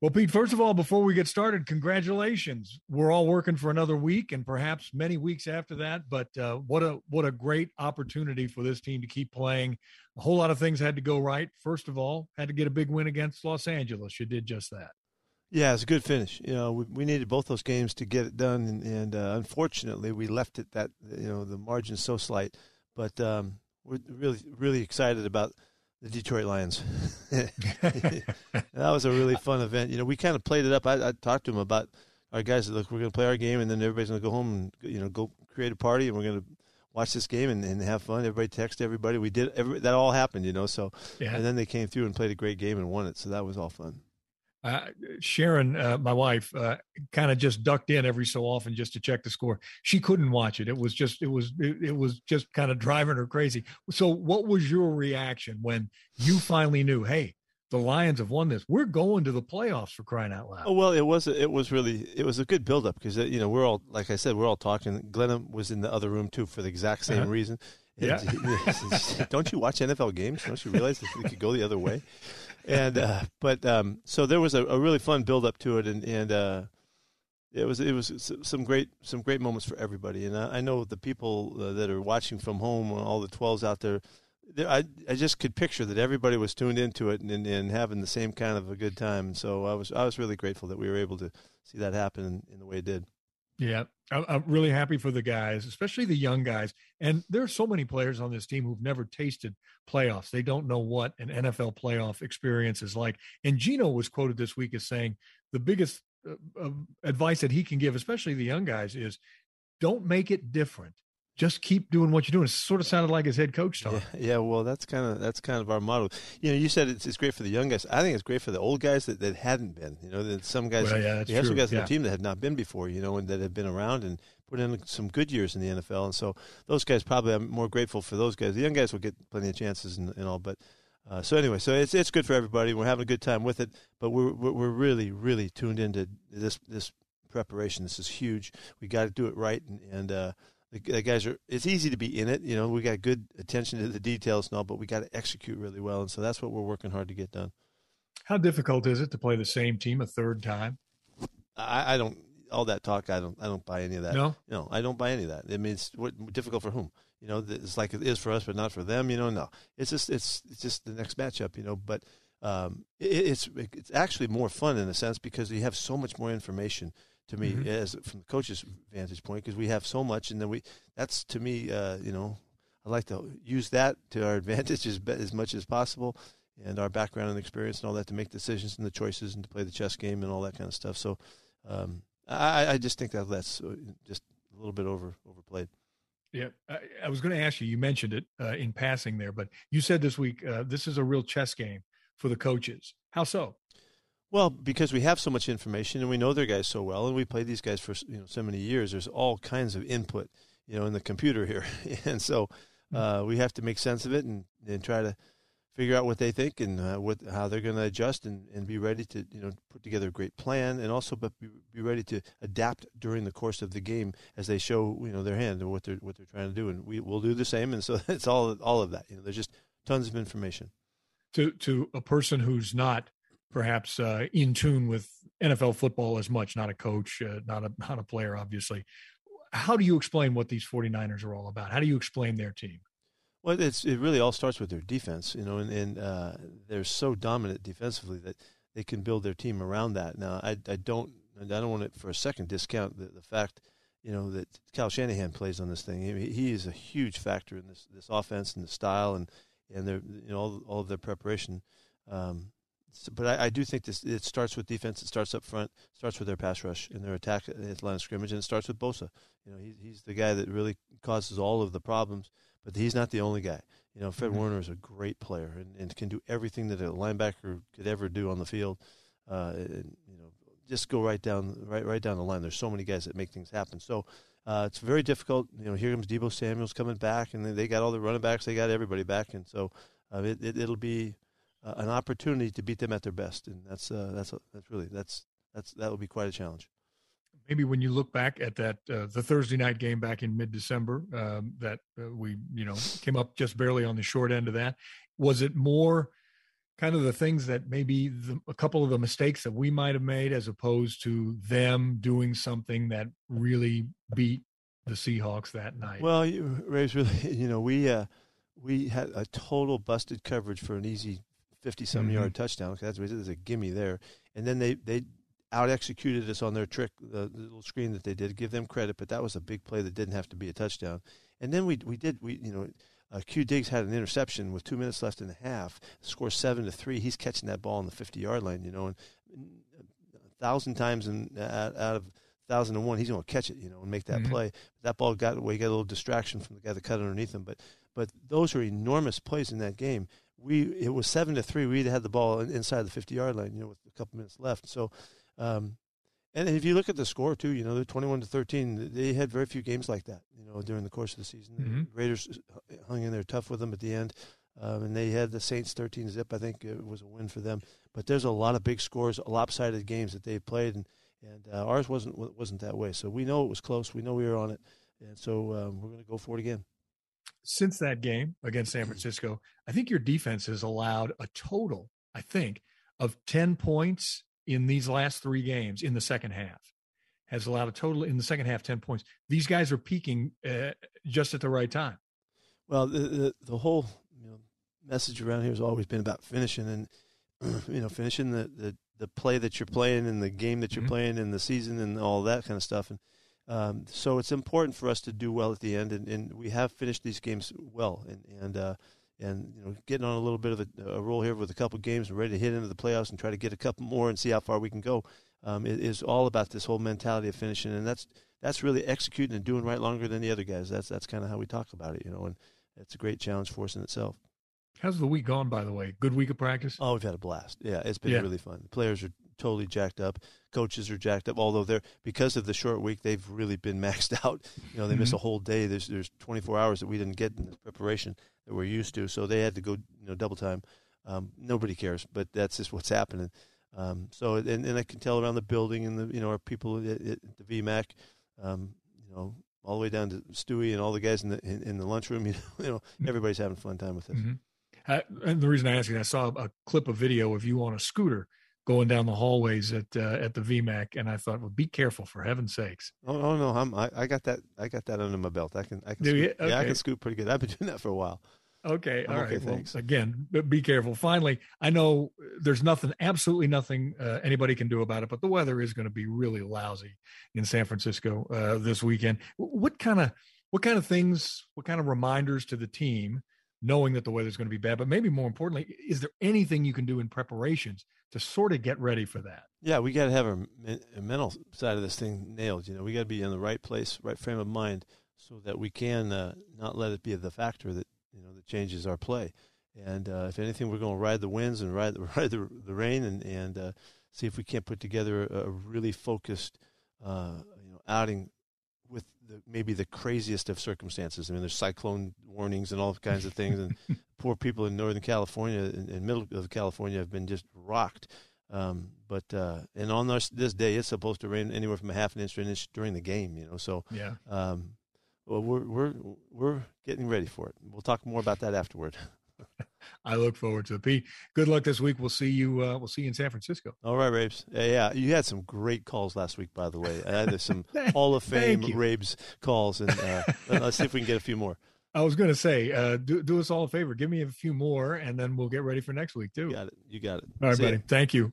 Well, Pete, first of all, before we get started, congratulations. We're all working for another week and perhaps many weeks after that. But uh, what a what a great opportunity for this team to keep playing. A whole lot of things had to go right. First of all, had to get a big win against Los Angeles. You did just that. Yeah, it's a good finish. You know, we, we needed both those games to get it done, and, and uh, unfortunately, we left it that you know the margin's so slight. But um, we're really really excited about the Detroit Lions. that was a really fun event. You know, we kind of played it up. I, I talked to him about our guys. Look, we're going to play our game, and then everybody's going to go home and you know go create a party, and we're going to watch this game and, and have fun. Everybody text everybody. We did every, that all happened, you know. So yeah. and then they came through and played a great game and won it. So that was all fun. Uh, Sharon, uh, my wife, uh, kind of just ducked in every so often just to check the score. She couldn't watch it. It was just, it was, it, it was just kind of driving her crazy. So, what was your reaction when you finally knew, hey, the Lions have won this. We're going to the playoffs for crying out loud. Oh, well, it was it was really it was a good buildup because uh, you know we're all like I said we're all talking. Glena was in the other room too for the exact same uh-huh. reason. Yeah. don't you watch NFL games? Don't you realize that it could go the other way? and uh, but um, so there was a, a, really fun build up to it, and and uh, it was it was some great some great moments for everybody. And I, I know the people uh, that are watching from home, all the twelves out there. I I just could picture that everybody was tuned into it and, and, and having the same kind of a good time. And so I was I was really grateful that we were able to see that happen in, in the way it did. Yeah, I'm really happy for the guys, especially the young guys. And there are so many players on this team who've never tasted playoffs. They don't know what an NFL playoff experience is like. And Geno was quoted this week as saying the biggest uh, advice that he can give, especially the young guys, is don't make it different just keep doing what you're doing. It sort of sounded like his head coach talk. Yeah, yeah well, that's kind of that's kind of our model. You know, you said it's, it's great for the young guys. I think it's great for the old guys that, that hadn't been. You know, that some guys, well, yeah, you have some guys yeah. on the team that had not been before. You know, and that have been around and put in some good years in the NFL. And so those guys probably I'm more grateful for those guys. The young guys will get plenty of chances and, and all, but. Uh, so anyway, so it's it's good for everybody. We're having a good time with it, but we're we're really really tuned into this this preparation. This is huge. We got to do it right, and, and uh, the, guys are. It's easy to be in it. You know, we got good attention to the details and all, but we got to execute really well, and so that's what we're working hard to get done. How difficult is it to play the same team a third time? I, I don't. All that talk, I don't. I don't buy any of that. No, no, I don't buy any of that. It means what difficult for whom? You know, it's like it is for us, but not for them. You know, no. It's just it's it's just the next matchup. You know, but um, it, it's it's actually more fun in a sense because you have so much more information to me mm-hmm. as from the coach's vantage point because we have so much, and then we that's to me, uh, you know, I like to use that to our advantage as, as much as possible, and our background and experience and all that to make decisions and the choices and to play the chess game and all that kind of stuff. So, um, I, I just think that that's uh, just a little bit over overplayed. Yeah, I, I was going to ask you. You mentioned it uh, in passing there, but you said this week uh, this is a real chess game for the coaches. How so? Well, because we have so much information and we know their guys so well, and we played these guys for you know so many years. There's all kinds of input, you know, in the computer here, and so hmm. uh, we have to make sense of it and, and try to figure out what they think and uh, what how they're going to adjust and, and be ready to you know put together a great plan and also but be, be ready to adapt during the course of the game as they show you know their hand and what they're what they're trying to do and we will do the same and so it's all all of that you know there's just tons of information to to a person who's not perhaps uh, in tune with NFL football as much, not a coach, uh, not a not a player, obviously. How do you explain what these 49ers are all about? How do you explain their team? Well, it's it really all starts with their defense, you know, and, and uh, they're so dominant defensively that they can build their team around that. Now, I, I don't I don't want to for a second discount the, the fact, you know, that Kyle Shanahan plays on this thing. He, he is a huge factor in this this offense and the style and and their you know all, all of their preparation. Um, so, but I, I, do think this. It starts with defense. It starts up front. Starts with their pass rush and their attack at the line of scrimmage, and it starts with Bosa. You know, he's he's the guy that really causes all of the problems. But he's not the only guy. You know, Fred mm-hmm. Warner is a great player and, and can do everything that a linebacker could ever do on the field. Uh, and, you know, just go right down right right down the line. There's so many guys that make things happen. So uh, it's very difficult. You know, here comes Deebo Samuel's coming back, and they got all the running backs. They got everybody back, and so uh, it, it it'll be uh, an opportunity to beat them at their best, and that's uh, that's that's really that's that's that will be quite a challenge. Maybe when you look back at that uh, the Thursday night game back in mid December, um, that uh, we you know came up just barely on the short end of that. Was it more kind of the things that maybe the, a couple of the mistakes that we might have made as opposed to them doing something that really beat the Seahawks that night? Well, Ray's really, you know, we uh, we had a total busted coverage for an easy fifty-some mm-hmm. yard touchdown. That's there's a gimme there, and then they they out executed us on their trick, the, the, little screen that they did. Give them credit, but that was a big play that didn't have to be a touchdown. And then we we did we you know. Uh, Q Diggs had an interception with two minutes left in the half. Score seven to three. He's catching that ball on the fifty yard line, you know, and a thousand times in out, out of thousand and one, he's going to catch it, you know, and make that mm-hmm. play. That ball got away, got a little distraction from the guy that cut underneath him. But but those are enormous plays in that game. We it was seven to three. We had the ball inside the fifty yard line, you know, with a couple minutes left. So um, and if you look at the score too, you know they're twenty-one to thirteen. They had very few games like that, you know, during the course of the season. Mm-hmm. The Raiders hung in there tough with them at the end, um, and they had the Saints thirteen zip. I think it was a win for them. But there's a lot of big scores, lopsided games that they've played, and and uh, ours wasn't wasn't that way. So we know it was close. We know we were on it, and so um, we're going to go for it again. Since that game against San Francisco, I think your defense has allowed a total, I think, of ten points in these last three games in the second half. Has allowed a total in the second half 10 points. These guys are peaking uh, just at the right time. Well the, the, the whole you know, message around here has always been about finishing and you know finishing the, the, the play that you're playing and the game that you're mm-hmm. playing and the season and all that kind of stuff. And um, so it's important for us to do well at the end and, and we have finished these games well and, and uh, and you know getting on a little bit of a, a roll here with a couple games and ready to hit into the playoffs and try to get a couple more and see how far we can go. Um, it is all about this whole mentality of finishing and that's that's really executing and doing right longer than the other guys. That's that's kind of how we talk about it you know and it's a great challenge for us in itself. How's the week gone by the way? Good week of practice? Oh we've had a blast. Yeah it's been yeah. really fun. The players are totally jacked up coaches are jacked up although they're because of the short week they've really been maxed out you know they mm-hmm. miss a whole day there's there's 24 hours that we didn't get in the preparation that we're used to. So they had to go, you know, double time. Um, nobody cares, but that's just what's happening. Um, so and, and I can tell around the building and the you know our people at, at the VMAC, um, you know, all the way down to Stewie and all the guys in the in, in the lunchroom. You know, you know, everybody's having a fun time with this. Mm-hmm. Uh, and the reason I ask you, I saw a clip of video of you on a scooter going down the hallways at uh, at the VMAC, and I thought, well, be careful for heaven's sakes. Oh, oh no, I'm, I, I got that I got that under my belt. I can I can scoot, okay. yeah I can scoot pretty good. I've been doing that for a while. Okay. all okay, right. Well, again, be careful. Finally, I know there's nothing, absolutely nothing uh, anybody can do about it, but the weather is going to be really lousy in San Francisco uh, this weekend. What kind of, what kind of things, what kind of reminders to the team, knowing that the weather is going to be bad, but maybe more importantly, is there anything you can do in preparations to sort of get ready for that? Yeah, we got to have a mental side of this thing nailed. You know, we got to be in the right place, right frame of mind, so that we can uh, not let it be the factor that you know that changes our play. And uh, if anything, we're going to ride the winds and ride the ride the, the rain and and uh, see if we can't put together a, a really focused uh, you know outing with the, maybe the craziest of circumstances. I mean, there's cyclone warnings and all kinds of things, and poor people in Northern California and, and middle of California have been just rocked. Um, but uh, and on this, this day, it's supposed to rain anywhere from a half an inch to an inch during the game. You know, so yeah. Um, well, we're we're we're getting ready for it. We'll talk more about that afterward. I look forward to it. Pete, good luck this week. We'll see you. Uh, we'll see you in San Francisco. All right, Rabes. Yeah, yeah, you had some great calls last week, by the way. I had some Hall of Fame Rabes calls, and uh, let's see if we can get a few more. I was going to say, uh, do do us all a favor. Give me a few more, and then we'll get ready for next week too. You got it. You got it. All right, see buddy. You. Thank you.